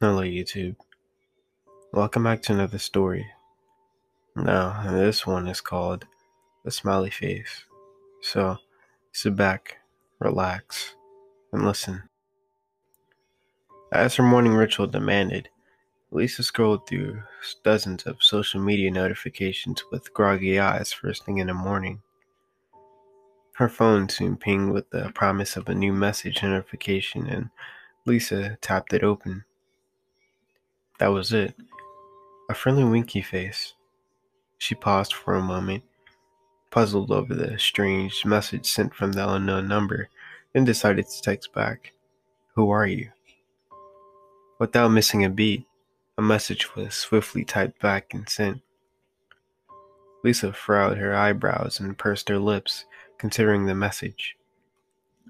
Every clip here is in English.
Hello, YouTube. Welcome back to another story. Now, this one is called The Smiley Face. So, sit back, relax, and listen. As her morning ritual demanded, Lisa scrolled through dozens of social media notifications with groggy eyes first thing in the morning. Her phone soon pinged with the promise of a new message notification, and Lisa tapped it open. That was it. A friendly winky face. She paused for a moment, puzzled over the strange message sent from the unknown number, then decided to text back. Who are you? Without missing a beat, a message was swiftly typed back and sent. Lisa furrowed her eyebrows and pursed her lips, considering the message.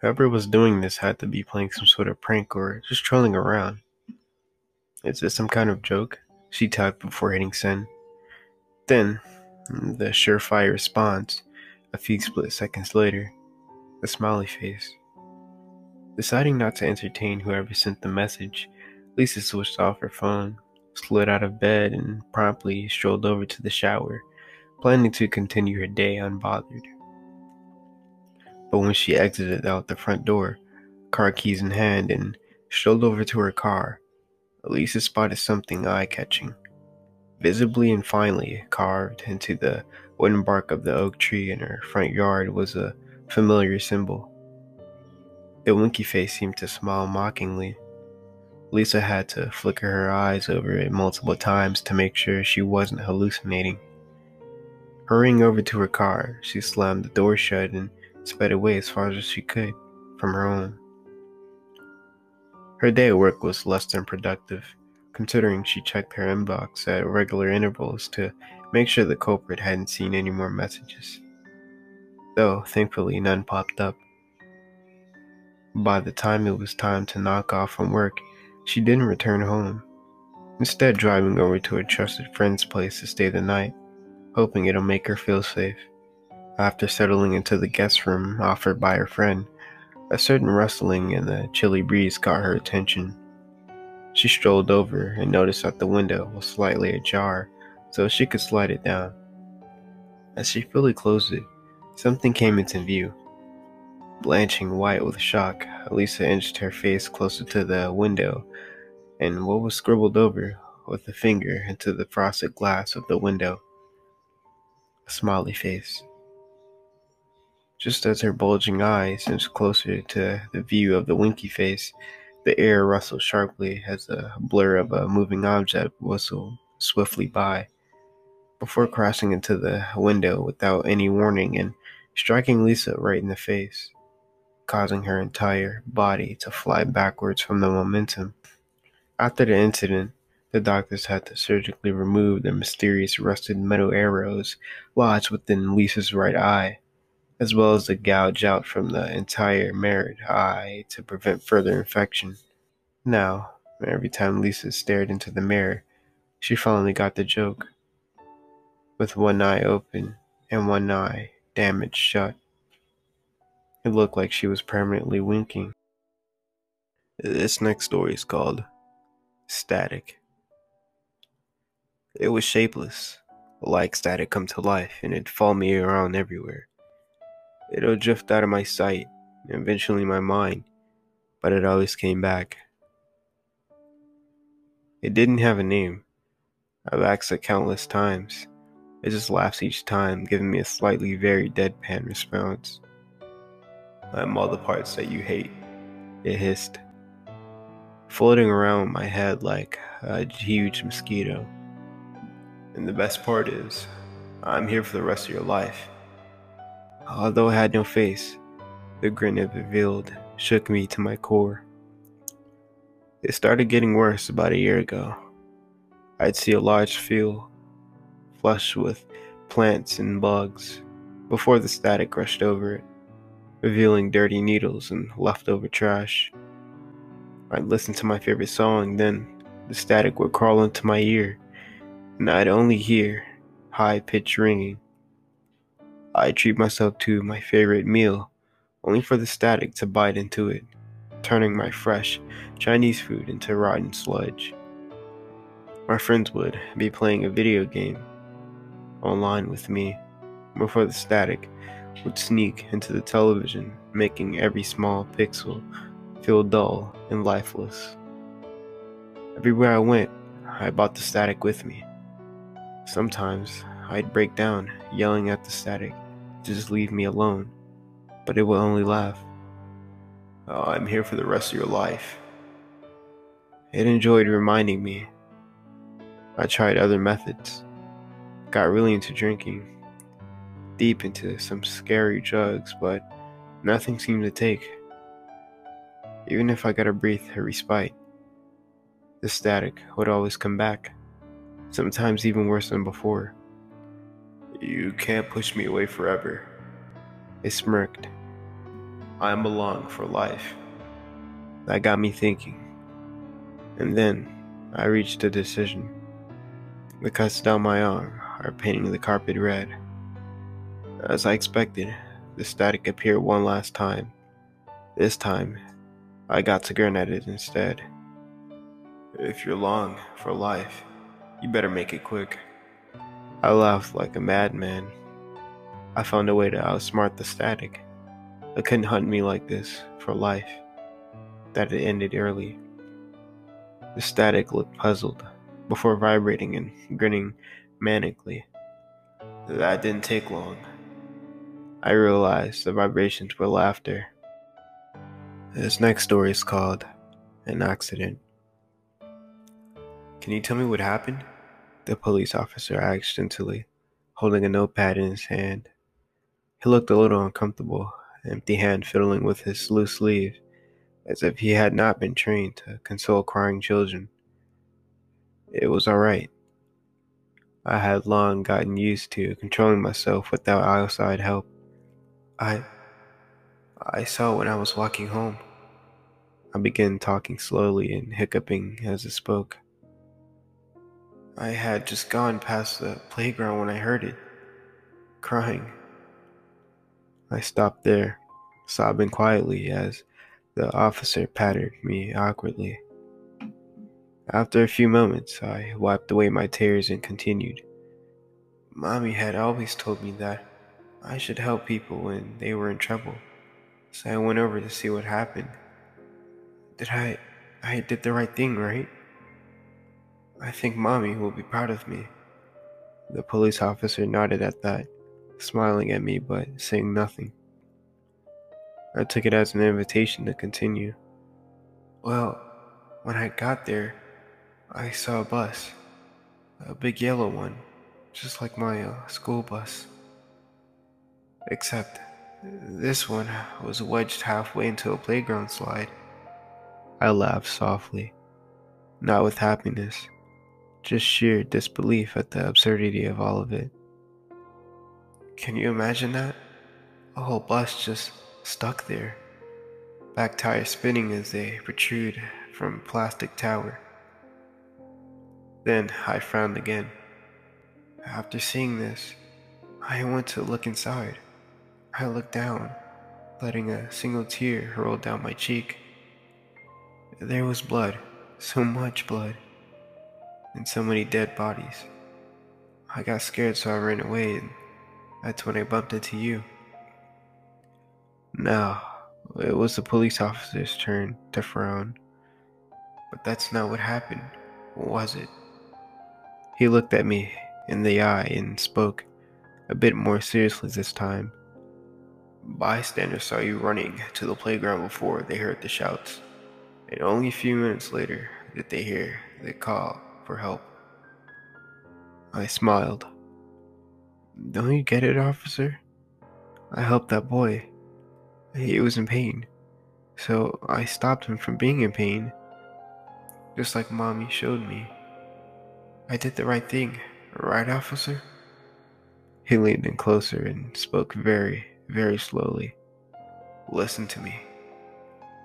Whoever was doing this had to be playing some sort of prank or just trolling around. Is this some kind of joke? She typed before hitting send. Then, the surefire response, a few split seconds later, the smiley face. Deciding not to entertain whoever sent the message, Lisa switched off her phone, slid out of bed, and promptly strolled over to the shower, planning to continue her day unbothered. But when she exited out the front door, car keys in hand, and strolled over to her car, Elisa spotted something eye catching. Visibly and finely carved into the wooden bark of the oak tree in her front yard was a familiar symbol. The winky face seemed to smile mockingly. Lisa had to flicker her eyes over it multiple times to make sure she wasn't hallucinating. Hurrying over to her car, she slammed the door shut and sped away as far as she could from her home. Her day at work was less than productive, considering she checked her inbox at regular intervals to make sure the culprit hadn't seen any more messages. Though, thankfully, none popped up. By the time it was time to knock off from work, she didn't return home, instead, driving over to a trusted friend's place to stay the night, hoping it'll make her feel safe. After settling into the guest room offered by her friend, a certain rustling in the chilly breeze caught her attention. She strolled over and noticed that the window was slightly ajar so she could slide it down. As she fully closed it, something came into view. Blanching white with shock, Elisa inched her face closer to the window and what was scribbled over with a finger into the frosted glass of the window. A smiley face. Just as her bulging eyes inched closer to the view of the winky face, the air rustled sharply as the blur of a moving object whistled swiftly by, before crashing into the window without any warning and striking Lisa right in the face, causing her entire body to fly backwards from the momentum. After the incident, the doctors had to surgically remove the mysterious rusted metal arrows lodged within Lisa's right eye as well as the gouge out from the entire mirrored eye to prevent further infection. Now, every time Lisa stared into the mirror, she finally got the joke. With one eye open and one eye damaged shut, it looked like she was permanently winking. This next story is called Static. It was shapeless, like static come to life, and it followed me around everywhere. It'll drift out of my sight, and eventually my mind, but it always came back. It didn't have a name. I've asked it countless times. It just laughs each time, giving me a slightly very deadpan response. I'm all the parts that you hate, it hissed, floating around my head like a huge mosquito. And the best part is, I'm here for the rest of your life. Although I had no face, the grin it revealed shook me to my core. It started getting worse about a year ago. I'd see a large field, flush with plants and bugs, before the static rushed over it, revealing dirty needles and leftover trash. I'd listen to my favorite song, then the static would crawl into my ear, and I'd only hear high pitched ringing I treat myself to my favorite meal, only for the static to bite into it, turning my fresh Chinese food into rotten sludge. My friends would be playing a video game online with me before the static would sneak into the television, making every small pixel feel dull and lifeless. Everywhere I went, I brought the static with me. Sometimes I'd break down, yelling at the static to just leave me alone, but it will only laugh. Oh, I'm here for the rest of your life. It enjoyed reminding me. I tried other methods, got really into drinking, deep into some scary drugs, but nothing seemed to take. Even if I got a brief respite, the static would always come back, sometimes even worse than before. You can't push me away forever. It smirked. I'm along for life. That got me thinking. And then I reached a decision. The cuts down my arm are painting the carpet red. As I expected, the static appeared one last time. This time, I got to grin at it instead. If you're long for life, you better make it quick. I laughed like a madman. I found a way to outsmart the static. It couldn't hunt me like this for life. That it ended early. The static looked puzzled before vibrating and grinning manically. That didn't take long. I realized the vibrations were laughter. This next story is called An Accident. Can you tell me what happened? The police officer asked gently, holding a notepad in his hand. He looked a little uncomfortable, empty hand fiddling with his loose sleeve, as if he had not been trained to console crying children. It was all right. I had long gotten used to controlling myself without outside help. I I saw when I was walking home. I began talking slowly and hiccuping as I spoke. I had just gone past the playground when I heard it, crying. I stopped there, sobbing quietly as the officer patted me awkwardly. After a few moments, I wiped away my tears and continued. Mommy had always told me that I should help people when they were in trouble. So I went over to see what happened. Did I I did the right thing, right? I think mommy will be proud of me. The police officer nodded at that, smiling at me but saying nothing. I took it as an invitation to continue. Well, when I got there, I saw a bus, a big yellow one, just like my uh, school bus. Except this one was wedged halfway into a playground slide. I laughed softly, not with happiness, just sheer disbelief at the absurdity of all of it. Can you imagine that? A whole bus just stuck there, back tires spinning as they protrude from plastic tower. Then I frowned again. After seeing this, I went to look inside. I looked down, letting a single tear roll down my cheek. There was blood, so much blood, and so many dead bodies. I got scared, so I ran away, and that's when I bumped into you. Now, it was the police officer's turn to frown. But that's not what happened, was it? He looked at me in the eye and spoke, a bit more seriously this time. Bystanders saw you running to the playground before they heard the shouts, and only a few minutes later did they hear the call for help. I smiled. Don't you get it, officer? I helped that boy. He was in pain, so I stopped him from being in pain, just like Mommy showed me. I did the right thing, right, officer? He leaned in closer and spoke very, very slowly. Listen to me.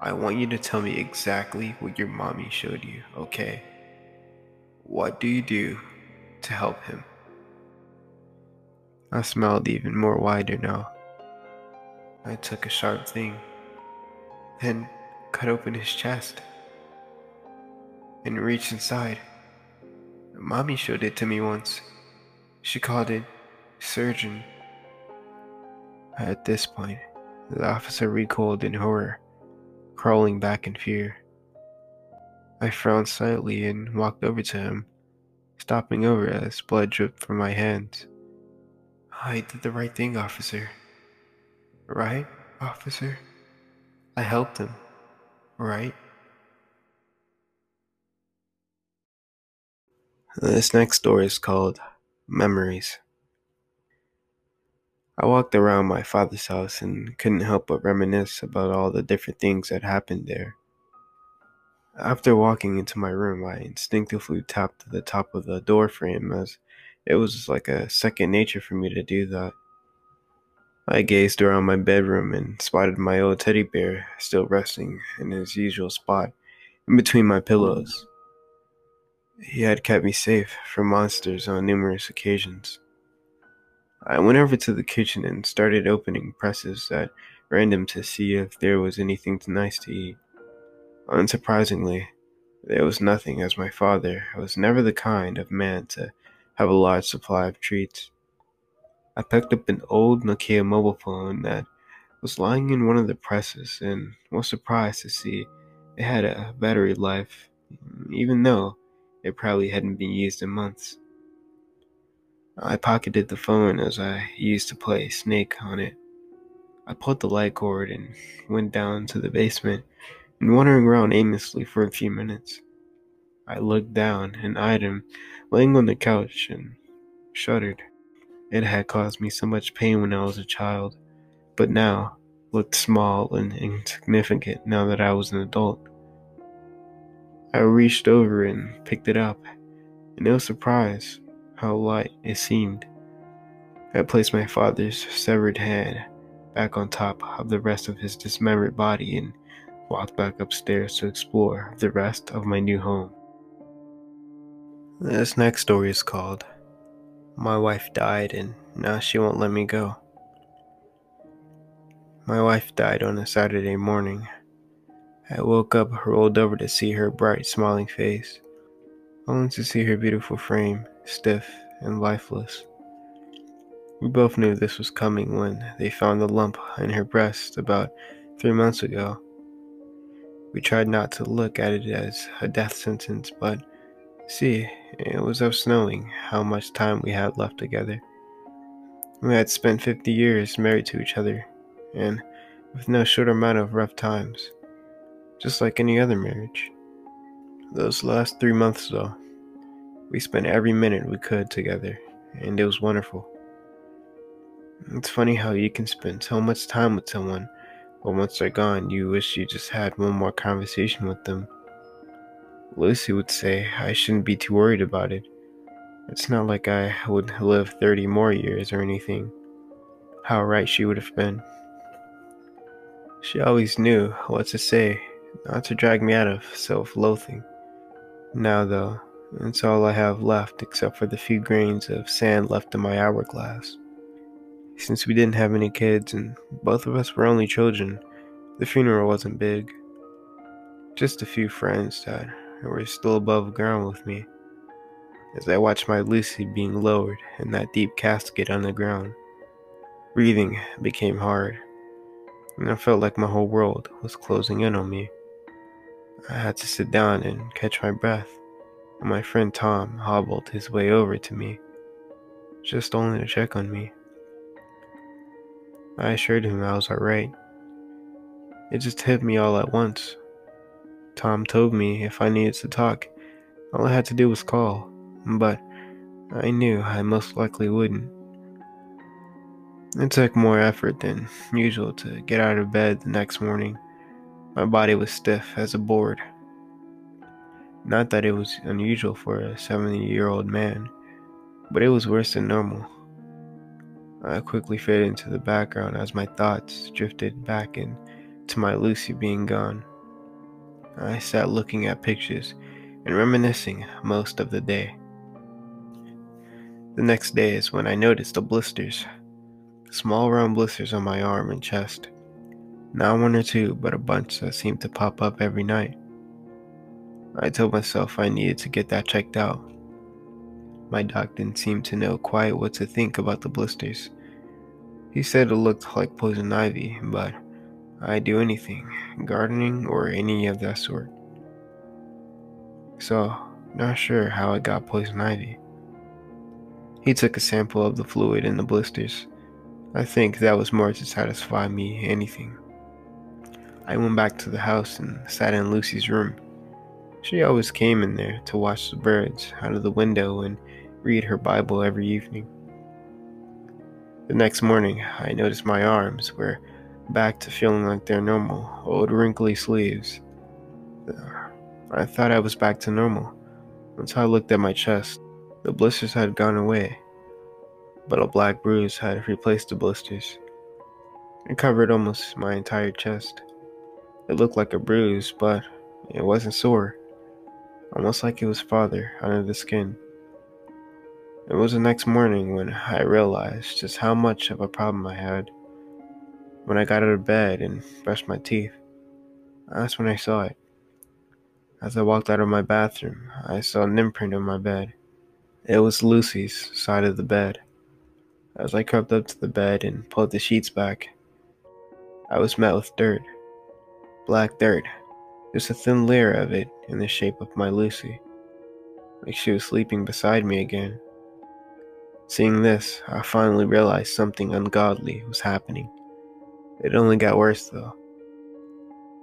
I want you to tell me exactly what your mommy showed you, okay? What do you do to help him? I smiled even more wider now. I took a sharp thing. Then cut open his chest and reached inside. Mommy showed it to me once. She called it surgeon. At this point, the officer recoiled in horror, crawling back in fear. I frowned slightly and walked over to him, stopping over as blood dripped from my hands. I did the right thing, officer. Right, officer? I helped him, right? This next story is called Memories. I walked around my father's house and couldn't help but reminisce about all the different things that happened there. After walking into my room, I instinctively tapped the top of the door frame as it was like a second nature for me to do that. I gazed around my bedroom and spotted my old teddy bear still resting in his usual spot in between my pillows. He had kept me safe from monsters on numerous occasions. I went over to the kitchen and started opening presses at random to see if there was anything nice to eat. Unsurprisingly, there was nothing, as my father was never the kind of man to have a large supply of treats. I picked up an old Nokia mobile phone that was lying in one of the presses and was surprised to see it had a battery life, even though it probably hadn't been used in months. I pocketed the phone as I used to play Snake on it. I pulled the light cord and went down to the basement and wandering around aimlessly for a few minutes. I looked down and eyed him laying on the couch and shuddered. It had caused me so much pain when I was a child, but now looked small and insignificant now that I was an adult. I reached over and picked it up, and no surprise how light it seemed. I placed my father's severed head back on top of the rest of his dismembered body and walked back upstairs to explore the rest of my new home. This next story is called My Wife Died and Now She Won't Let Me Go. My wife died on a Saturday morning I woke up, rolled over to see her bright, smiling face, only to see her beautiful frame, stiff and lifeless. We both knew this was coming when they found the lump in her breast about three months ago. We tried not to look at it as a death sentence, but see, it was us knowing how much time we had left together. We had spent 50 years married to each other, and with no short amount of rough times just like any other marriage. Those last three months, though, we spent every minute we could together, and it was wonderful. It's funny how you can spend so much time with someone, but once they're gone, you wish you just had one more conversation with them. Lucy would say I shouldn't be too worried about it. It's not like I would live 30 more years or anything. How right she would have been. She always knew what to say not to drag me out of self loathing. Now, though, it's all I have left except for the few grains of sand left in my hourglass. Since we didn't have any kids and both of us were only children, the funeral wasn't big. Just a few friends that were still above ground with me as I watched my Lucy being lowered in that deep casket on the ground. Breathing became hard, and I felt like my whole world was closing in on me. I had to sit down and catch my breath, and my friend Tom hobbled his way over to me, just only to check on me. I assured him I was alright. It just hit me all at once. Tom told me if I needed to talk, all I had to do was call, but I knew I most likely wouldn't. It took more effort than usual to get out of bed the next morning. My body was stiff as a board. Not that it was unusual for a 70 year old man, but it was worse than normal. I quickly faded into the background as my thoughts drifted back into my Lucy being gone. I sat looking at pictures and reminiscing most of the day. The next day is when I noticed the blisters, small round blisters on my arm and chest. Not one or two, but a bunch that seemed to pop up every night. I told myself I needed to get that checked out. My doc didn't seem to know quite what to think about the blisters. He said it looked like poison ivy, but I'd do anything, gardening or any of that sort. So, not sure how I got poison ivy. He took a sample of the fluid in the blisters. I think that was more to satisfy me anything. I went back to the house and sat in Lucy's room. She always came in there to watch the birds out of the window and read her Bible every evening. The next morning, I noticed my arms were back to feeling like their normal, old wrinkly sleeves. Uh, I thought I was back to normal until I looked at my chest. The blisters had gone away, but a black bruise had replaced the blisters. It covered almost my entire chest. It looked like a bruise, but it wasn't sore, almost like it was farther under the skin. It was the next morning when I realized just how much of a problem I had. When I got out of bed and brushed my teeth, that's when I saw it. As I walked out of my bathroom, I saw an imprint on my bed. It was Lucy's side of the bed. As I crept up to the bed and pulled the sheets back, I was met with dirt. Black dirt. Just a thin layer of it in the shape of my Lucy. Like she was sleeping beside me again. Seeing this, I finally realized something ungodly was happening. It only got worse though.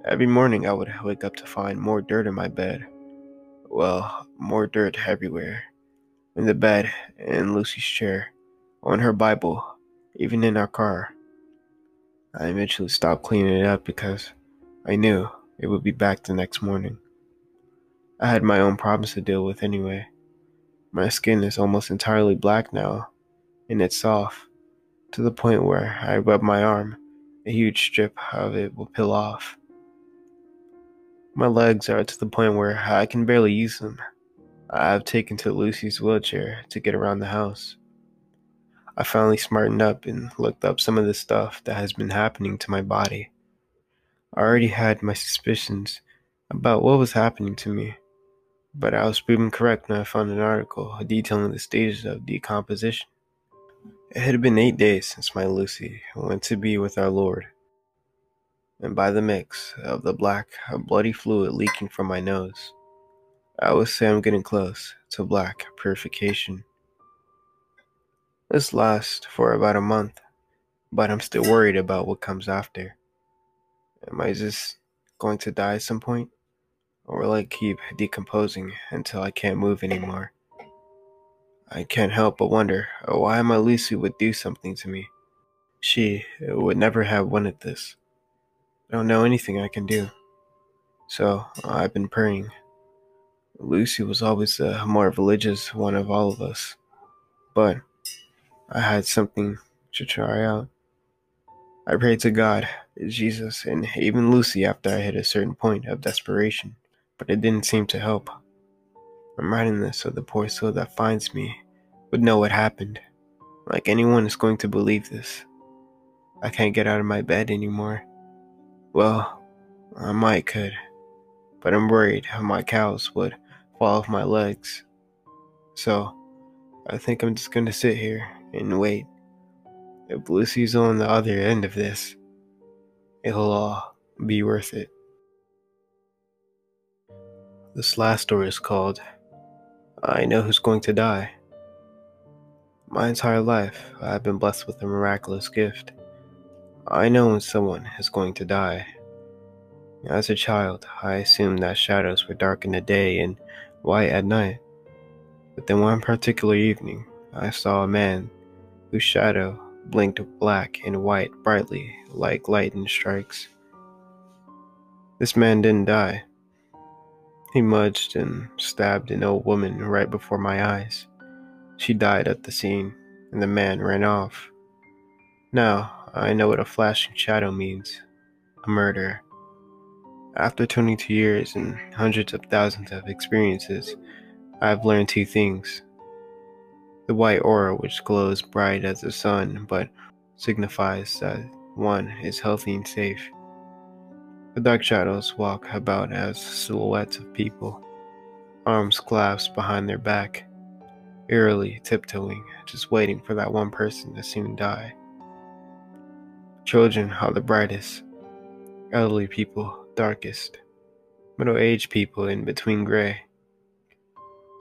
Every morning I would wake up to find more dirt in my bed. Well, more dirt everywhere in the bed, in Lucy's chair, on her Bible, even in our car. I eventually stopped cleaning it up because I knew it would be back the next morning. I had my own problems to deal with anyway. My skin is almost entirely black now, and it's soft, to the point where I rub my arm, a huge strip of it will peel off. My legs are to the point where I can barely use them. I've taken to Lucy's wheelchair to get around the house. I finally smartened up and looked up some of the stuff that has been happening to my body. I already had my suspicions about what was happening to me, but I was proven correct when I found an article detailing the stages of decomposition. It had been eight days since my Lucy went to be with our Lord, and by the mix of the black, bloody fluid leaking from my nose, I would say I'm getting close to black putrefaction. This lasts for about a month, but I'm still worried about what comes after. Am I just going to die at some point? Or will I keep decomposing until I can't move anymore? I can't help but wonder why my Lucy would do something to me. She would never have wanted this. I don't know anything I can do. So I've been praying Lucy was always the more religious one of all of us, but I had something to try out. I prayed to God, Jesus, and even Lucy after I hit a certain point of desperation, but it didn't seem to help. I'm writing this so the poor soul that finds me would know what happened. Like anyone is going to believe this. I can't get out of my bed anymore. Well, I might could, but I'm worried how my cows would fall off my legs. So, I think I'm just gonna sit here and wait. If Lucy's on the other end of this, it'll all be worth it. This last story is called I Know Who's Going to Die. My entire life, I've been blessed with a miraculous gift. I know when someone is going to die. As a child, I assumed that shadows were dark in the day and white at night. But then one particular evening, I saw a man whose shadow blinked black and white brightly like lightning strikes. This man didn't die. He mudged and stabbed an old woman right before my eyes. She died at the scene, and the man ran off. Now I know what a flashing shadow means a murder. After 22 years and hundreds of thousands of experiences, I have learned two things. The white aura, which glows bright as the sun but signifies that one is healthy and safe, The dark shadows walk about as silhouettes of people, arms clasped behind their back, eerily tiptoeing, just waiting for that one person to soon die. Children are the brightest, elderly people darkest, middle aged people in between gray.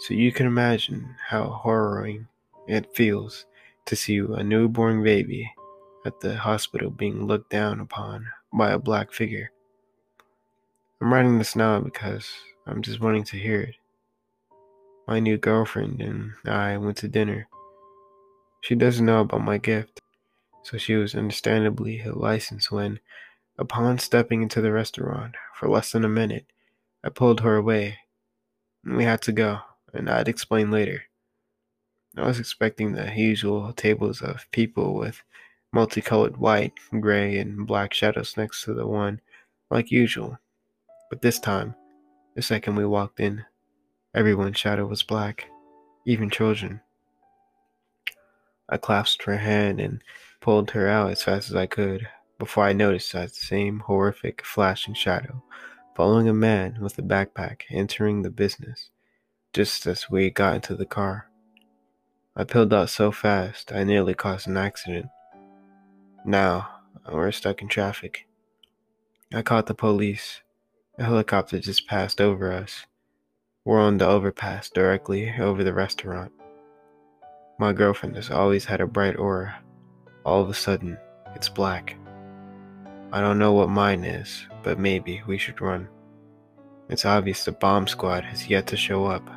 So you can imagine how harrowing it feels to see a newborn baby at the hospital being looked down upon by a black figure. I'm writing this now because I'm just wanting to hear it. My new girlfriend and I went to dinner. She doesn't know about my gift, so she was understandably a license when, upon stepping into the restaurant for less than a minute, I pulled her away. We had to go, and I'd explain later. I was expecting the usual tables of people with multicolored white, gray, and black shadows next to the one, like usual. But this time, the second we walked in, everyone's shadow was black, even children. I clasped her hand and pulled her out as fast as I could before I noticed that same horrific flashing shadow following a man with a backpack entering the business just as we got into the car. I peeled out so fast I nearly caused an accident. Now, we're stuck in traffic. I caught the police. A helicopter just passed over us. We're on the overpass directly over the restaurant. My girlfriend has always had a bright aura. All of a sudden, it's black. I don't know what mine is, but maybe we should run. It's obvious the bomb squad has yet to show up.